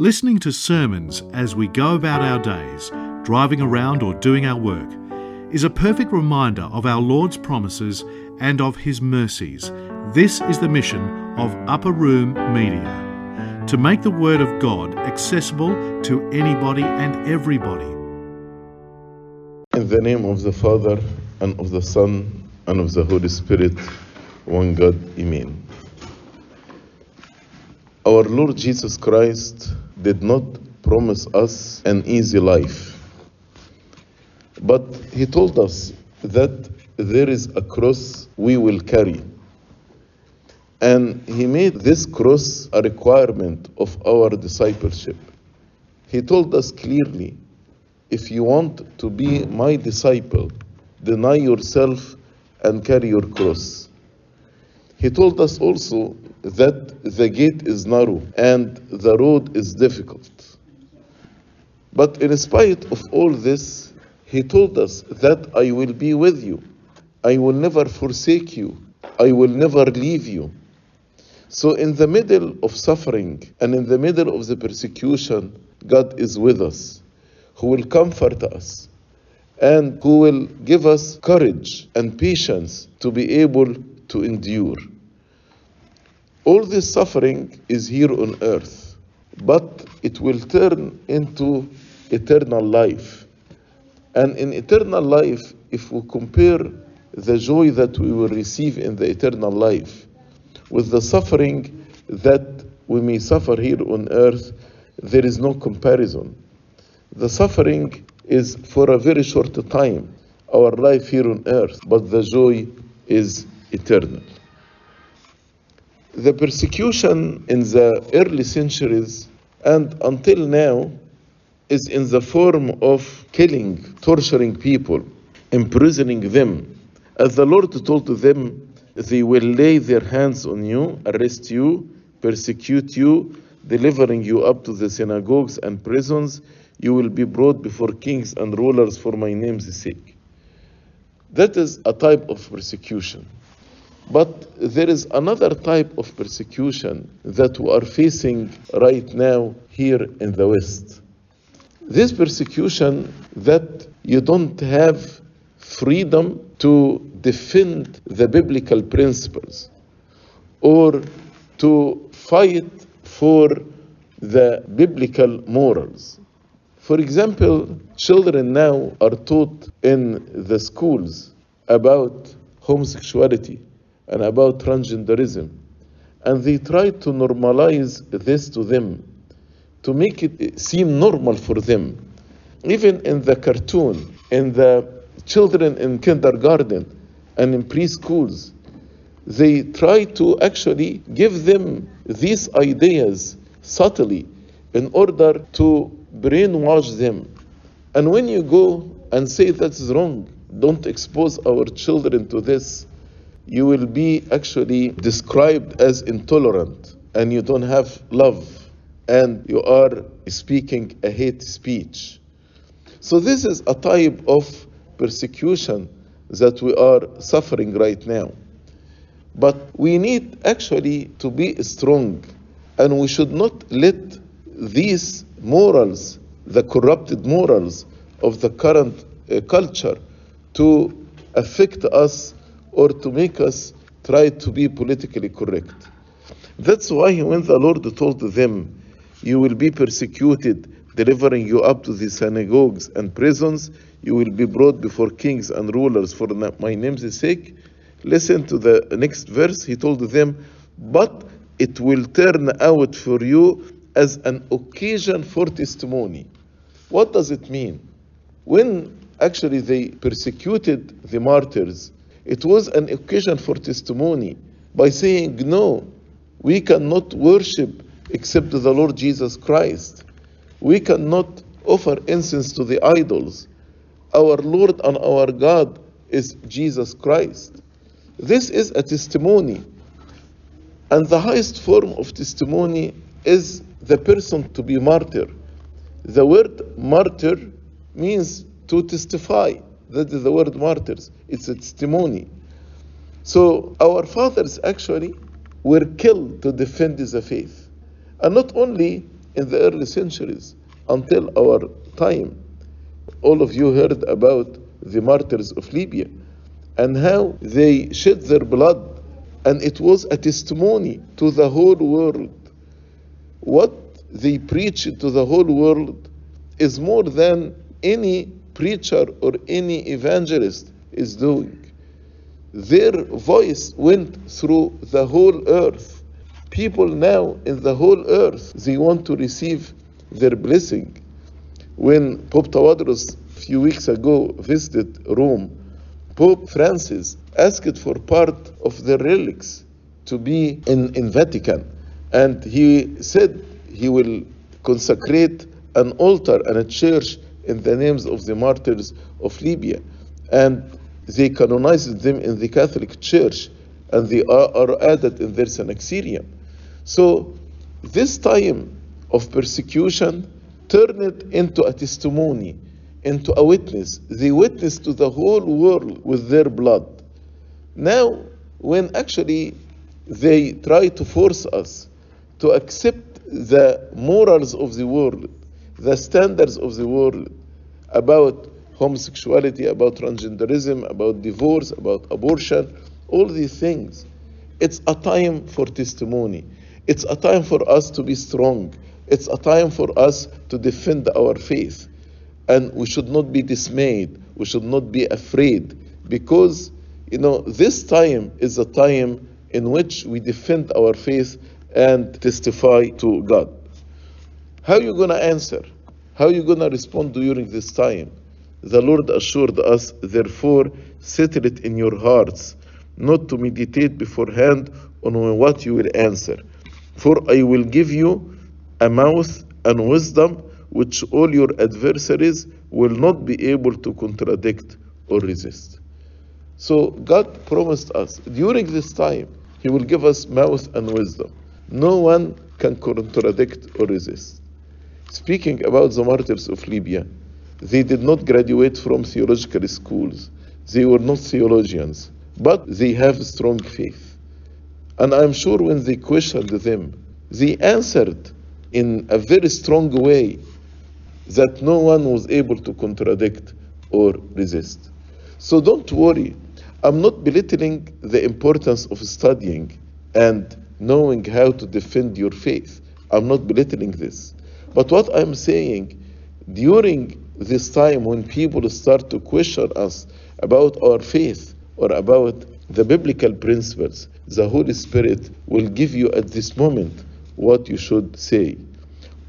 Listening to sermons as we go about our days, driving around or doing our work, is a perfect reminder of our Lord's promises and of His mercies. This is the mission of Upper Room Media to make the Word of God accessible to anybody and everybody. In the name of the Father, and of the Son, and of the Holy Spirit, one God, Amen. Our Lord Jesus Christ did not promise us an easy life, but He told us that there is a cross we will carry. And He made this cross a requirement of our discipleship. He told us clearly if you want to be my disciple, deny yourself and carry your cross. He told us also that the gate is narrow and the road is difficult. But in spite of all this, he told us that I will be with you. I will never forsake you. I will never leave you. So, in the middle of suffering and in the middle of the persecution, God is with us, who will comfort us and who will give us courage and patience to be able to endure. All this suffering is here on earth, but it will turn into eternal life. And in eternal life, if we compare the joy that we will receive in the eternal life with the suffering that we may suffer here on earth, there is no comparison. The suffering is for a very short time, our life here on earth, but the joy is eternal. The persecution in the early centuries and until now is in the form of killing, torturing people, imprisoning them. As the Lord told them, they will lay their hands on you, arrest you, persecute you, delivering you up to the synagogues and prisons. You will be brought before kings and rulers for my name's sake. That is a type of persecution. But there is another type of persecution that we are facing right now here in the West. This persecution that you don't have freedom to defend the biblical principles or to fight for the biblical morals. For example, children now are taught in the schools about homosexuality and about transgenderism. And they try to normalize this to them, to make it seem normal for them. Even in the cartoon, in the children in kindergarten and in preschools, they try to actually give them these ideas subtly in order to brainwash them. And when you go and say that's wrong, don't expose our children to this, you will be actually described as intolerant and you don't have love and you are speaking a hate speech. So, this is a type of persecution that we are suffering right now. But we need actually to be strong and we should not let these morals, the corrupted morals of the current uh, culture, to affect us or to make us try to be politically correct. That's why when the Lord told them, You will be persecuted, delivering you up to the synagogues and prisons, you will be brought before kings and rulers for my name's sake. Listen to the next verse. He told them, But it will turn out for you as an occasion for testimony. What does it mean? When actually they persecuted the martyrs, it was an occasion for testimony by saying, No, we cannot worship except the Lord Jesus Christ. We cannot offer incense to the idols. Our Lord and our God is Jesus Christ. This is a testimony. And the highest form of testimony is the person to be martyr. The word martyr means to testify. That is the word martyrs. It's a testimony. So our fathers actually were killed to defend the faith. And not only in the early centuries until our time. All of you heard about the martyrs of Libya and how they shed their blood, and it was a testimony to the whole world. What they preached to the whole world is more than any preacher or any evangelist is doing. Their voice went through the whole earth. People now in the whole earth, they want to receive their blessing. When Pope Tawadros a few weeks ago visited Rome, Pope Francis asked for part of the relics to be in, in Vatican. And he said he will consecrate an altar and a church in the names of the martyrs of Libya. And they canonized them in the Catholic Church and they are, added in their Synaxarium. So this time of persecution turned it into a testimony, into a witness. They witnessed to the whole world with their blood. Now, when actually they try to force us to accept the morals of the world, the standards of the world about homosexuality, about transgenderism, about divorce, about abortion, all these things. It's a time for testimony. It's a time for us to be strong. It's a time for us to defend our faith. And we should not be dismayed. We should not be afraid because, you know, this time is a time in which we defend our faith and testify to God. How are you going to answer? How are you going to respond during this time? The Lord assured us, therefore, settle it in your hearts, not to meditate beforehand on what you will answer. For I will give you a mouth and wisdom which all your adversaries will not be able to contradict or resist. So God promised us during this time, He will give us mouth and wisdom. No one can contradict or resist. Speaking about the martyrs of Libya, they did not graduate from theological schools. They were not theologians, but they have strong faith. And I'm sure when they questioned them, they answered in a very strong way that no one was able to contradict or resist. So don't worry. I'm not belittling the importance of studying and knowing how to defend your faith. I'm not belittling this. But what I'm saying, during this time when people start to question us about our faith or about the biblical principles, the Holy Spirit will give you at this moment what you should say.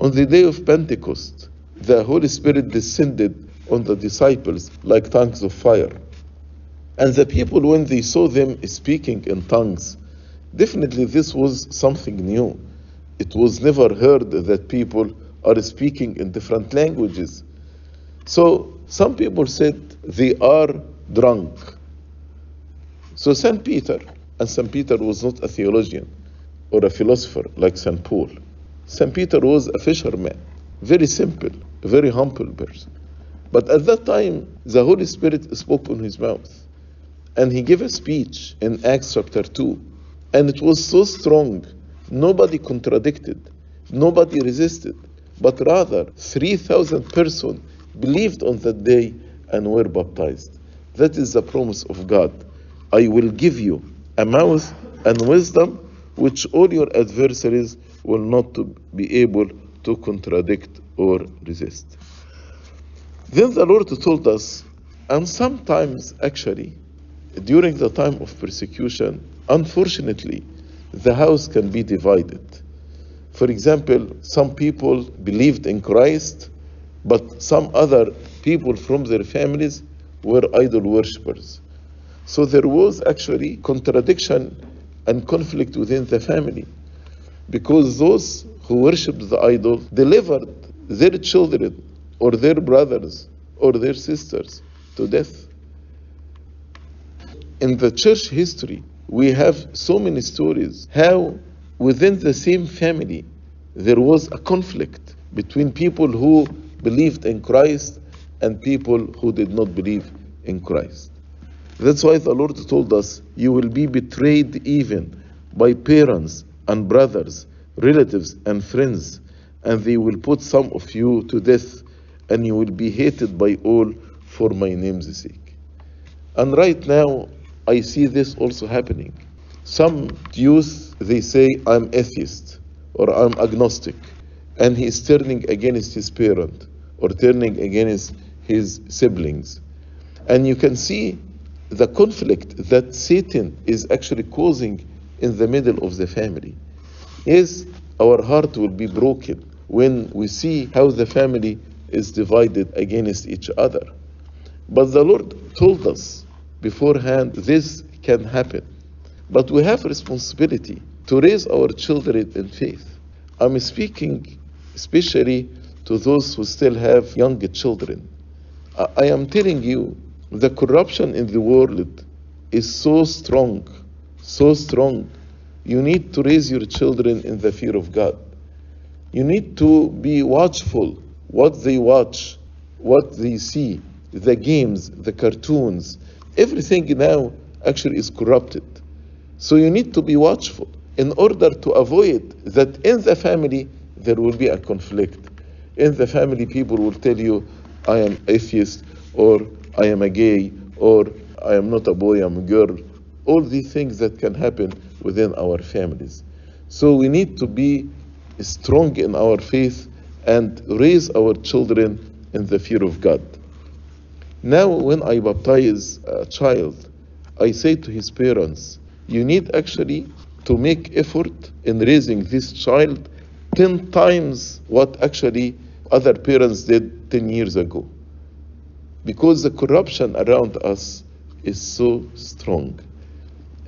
On the day of Pentecost, the Holy Spirit descended on the disciples like tongues of fire. And the people, when they saw them speaking in tongues, definitely this was something new. It was never heard that people are speaking in different languages. So some people said they are drunk. So St. Peter, and St. Peter was not a theologian or a philosopher like St. Paul. St. Peter was a fisherman, very simple, very humble person. But at that time, the Holy Spirit spoke on his mouth. And he gave a speech in Acts chapter 2. And it was so strong, nobody contradicted, nobody resisted, but rather 3,000 persons believed on that day and were baptized. That is the promise of God. I will give you a mouth and wisdom which all your adversaries will not be able to contradict or resist. Then the Lord told us, and sometimes actually, during the time of persecution, unfortunately, the house can be divided. For example, some people believed in Christ, but some other people from their families were idol worshippers. So there was actually contradiction and conflict within the family because those who worshipped the idol delivered their children or their brothers or their sisters to death. In the church history, we have so many stories how within the same family there was a conflict between people who believed in Christ and people who did not believe in Christ. That's why the Lord told us, You will be betrayed even by parents and brothers, relatives and friends, and they will put some of you to death, and you will be hated by all for my name's sake. And right now, I see this also happening. Some youth, they say, I'm atheist or I'm agnostic, and he is turning against his parent or turning against his siblings. And you can see the conflict that Satan is actually causing in the middle of the family. Yes, our heart will be broken when we see how the family is divided against each other. But the Lord told us beforehand this can happen. But we have responsibility to raise our children in faith. I'm speaking especially to those who still have young children. I- I am telling you, the corruption in the world is so strong, so strong. You need to raise your children in the fear of God. You need to be watchful what they watch, what they see, the games, the cartoons. Everything now actually is corrupted. So you need to be watchful in order to avoid that in the family there will be a conflict. In the family, people will tell you, I am atheist, or I am a gay, or I am not a boy, I'm a girl. All these things that can happen within our families. So we need to be strong in our faith and raise our children in the fear of God. Now, when I baptize a child, I say to his parents, you need actually to make effort in raising this child 10 times what actually other parents did 10 years ago. Because the corruption around us is so strong.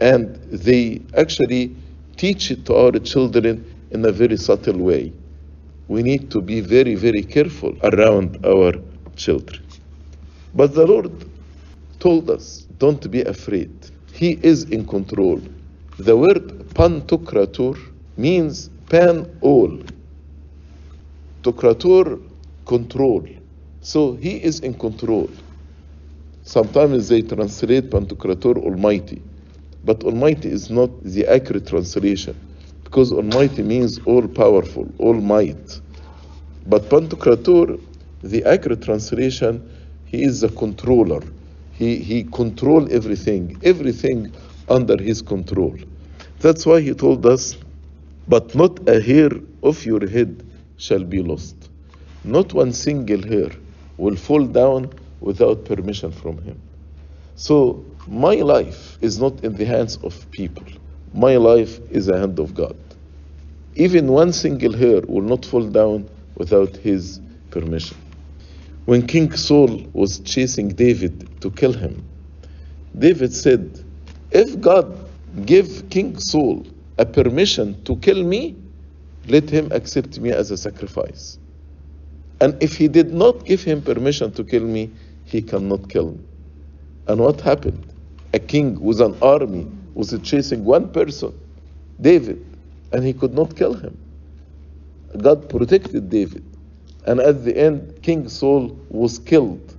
And they actually teach it to our children in a very subtle way. We need to be very, very careful around our children. But the Lord told us, don't be afraid. He is in control. The word pantokrator means pan all. Tokrator, control. So he is in control. Sometimes they translate Pantokrator Almighty, but Almighty is not the accurate translation because Almighty means all powerful, all might. But Pantokrator, the accurate translation, he is the controller. He, he control everything, everything under his control. That's why he told us, but not a hair of your head shall be lost. Not one single hair will fall down without permission from him. So my life is not in the hands of people. My life is the hand of God. Even one single hair will not fall down without his permission. When King Saul was chasing David to kill him, David said, If God gave King Saul a permission to kill me, let him accept me as a sacrifice. And if he did not give him permission to kill me, he cannot kill me. And what happened? A king with an army was chasing one person, David, and he could not kill him. God protected David. And at the end, King Saul was killed,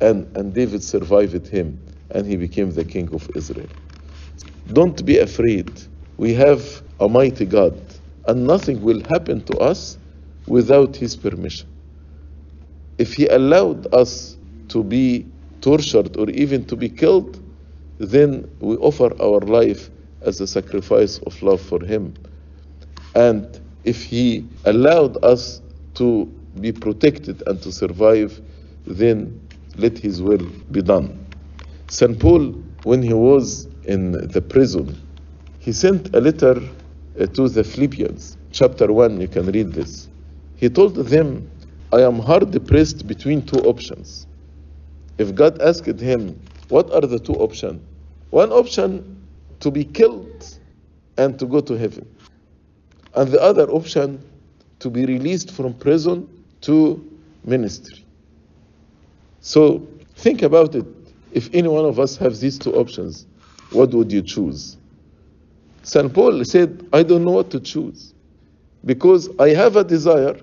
and, and David survived him, and he became the king of Israel. Don't be afraid. We have a mighty God, and nothing will happen to us without his permission. If he allowed us to be tortured or even to be killed, then we offer our life as a sacrifice of love for him. And if he allowed us to be protected and to survive, then let his will be done. St. Paul, when he was in the prison, he sent a letter uh, to the Philippians, chapter 1, you can read this. He told them, I am hard pressed between two options. If God asked him, What are the two options? One option, to be killed and to go to heaven. And the other option, to be released from prison to ministry. So think about it. If any one of us have these two options, what would you choose? St. Paul said, I don't know what to choose because I have a desire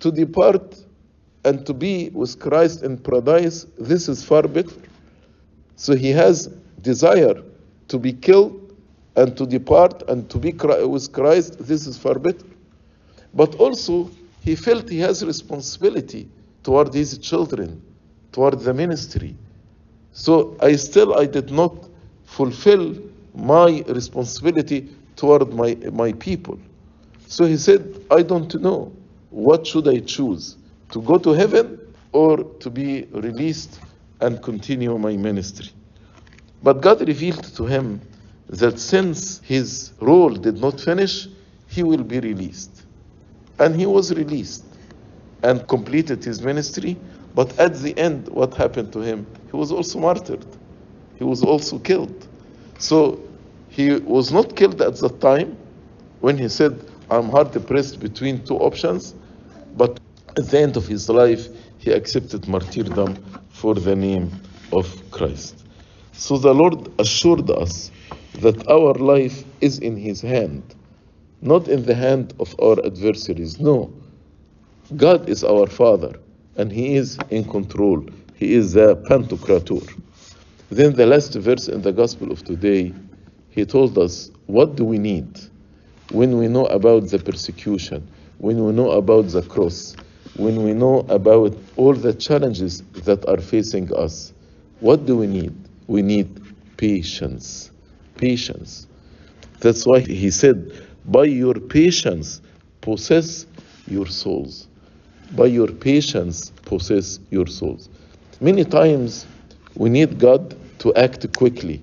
to depart and to be with Christ in paradise. This is far better. So he has desire to be killed and to depart and to be with Christ. This is far better. But also, he felt he has responsibility toward his children, toward the ministry. So I still I did not fulfill my responsibility toward my, my people. So he said, I don't know. What should I choose? To go to heaven or to be released and continue my ministry? But God revealed to him that since his role did not finish, he will be released. And he was released and completed his ministry. But at the end, what happened to him? He was also martyred. He was also killed. So he was not killed at the time when he said, I'm hard pressed between two options. But at the end of his life, he accepted martyrdom for the name of Christ. So the Lord assured us that our life is in His hand, not in the hand of our adversaries. No. God is our Father, and He is in control. He is the Pantocrator. Then the last verse in the Gospel of today, He told us, What do we need when we know about the persecution, when we know about the cross, when we know about all the challenges that are facing us? What do we need? we need patience. Patience. That's why he said, by your patience, possess your souls. By your patience, possess your souls. Many times we need God to act quickly.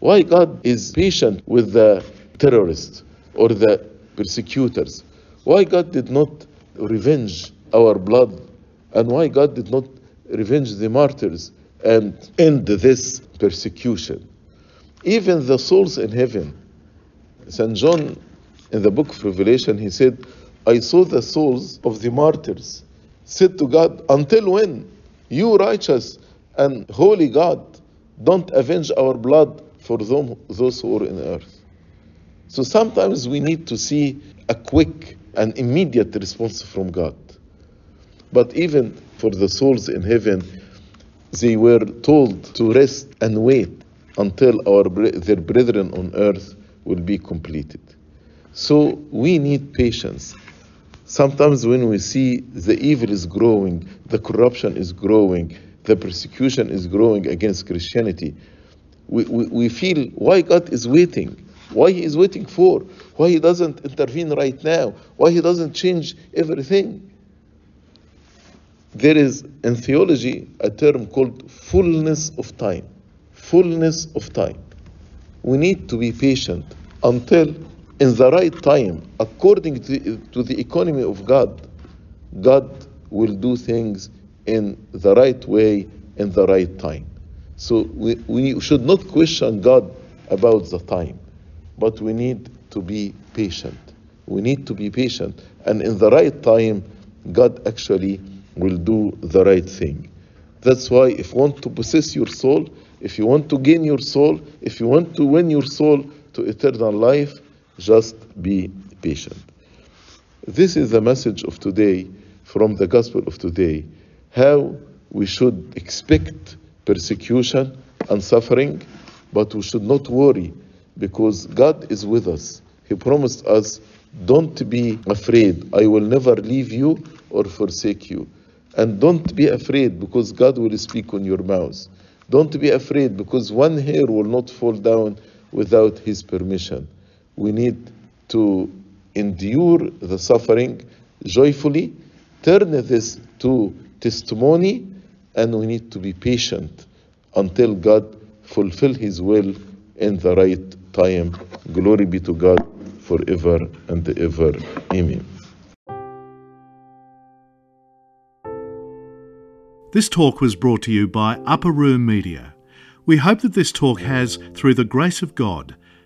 Why God is patient with the terrorists or the persecutors? Why God did not revenge our blood? And why God did not revenge the martyrs and end this persecution. Even the souls in heaven. St. John, in the book of Revelation, he said, I saw the souls of the martyrs said to God, Until when? You righteous and holy God, don't avenge our blood for them, those who are in earth. So sometimes we need to see a quick and immediate response from God. But even for the souls in heaven, they were told to rest and wait until our, their brethren on earth will be completed. So we need patience. Sometimes when we see the evil is growing, the corruption is growing, the persecution is growing against Christianity, we, we, we feel why God is waiting. Why he is waiting for? Why he doesn't intervene right now? Why he doesn't change everything? there is in theology a term called fullness of time. Fullness of time. We need to be patient until, in the right time, according to, to the economy of God, God will do things in the right way, in the right time. So we, we should not question God about the time, but we need to be patient. We need to be patient. And in the right time, God actually will do the right thing. That's why if you want to possess your soul, if you want to gain your soul, if you want to win your soul to eternal life, just be patient. This is the message of today from the gospel of today. How we should expect persecution and suffering, but we should not worry because God is with us. He promised us, Don't be afraid, I will never leave you or forsake you. And don't be afraid because God will speak on your mouth. Don't be afraid because one hair will not fall down without His permission. We need to endure the suffering joyfully, turn this to testimony, and we need to be patient until God fulfill His will in the right time. Glory be to God forever and ever. Amen. This talk was brought to you by Upper Room Media. We hope that this talk has, through the grace of God,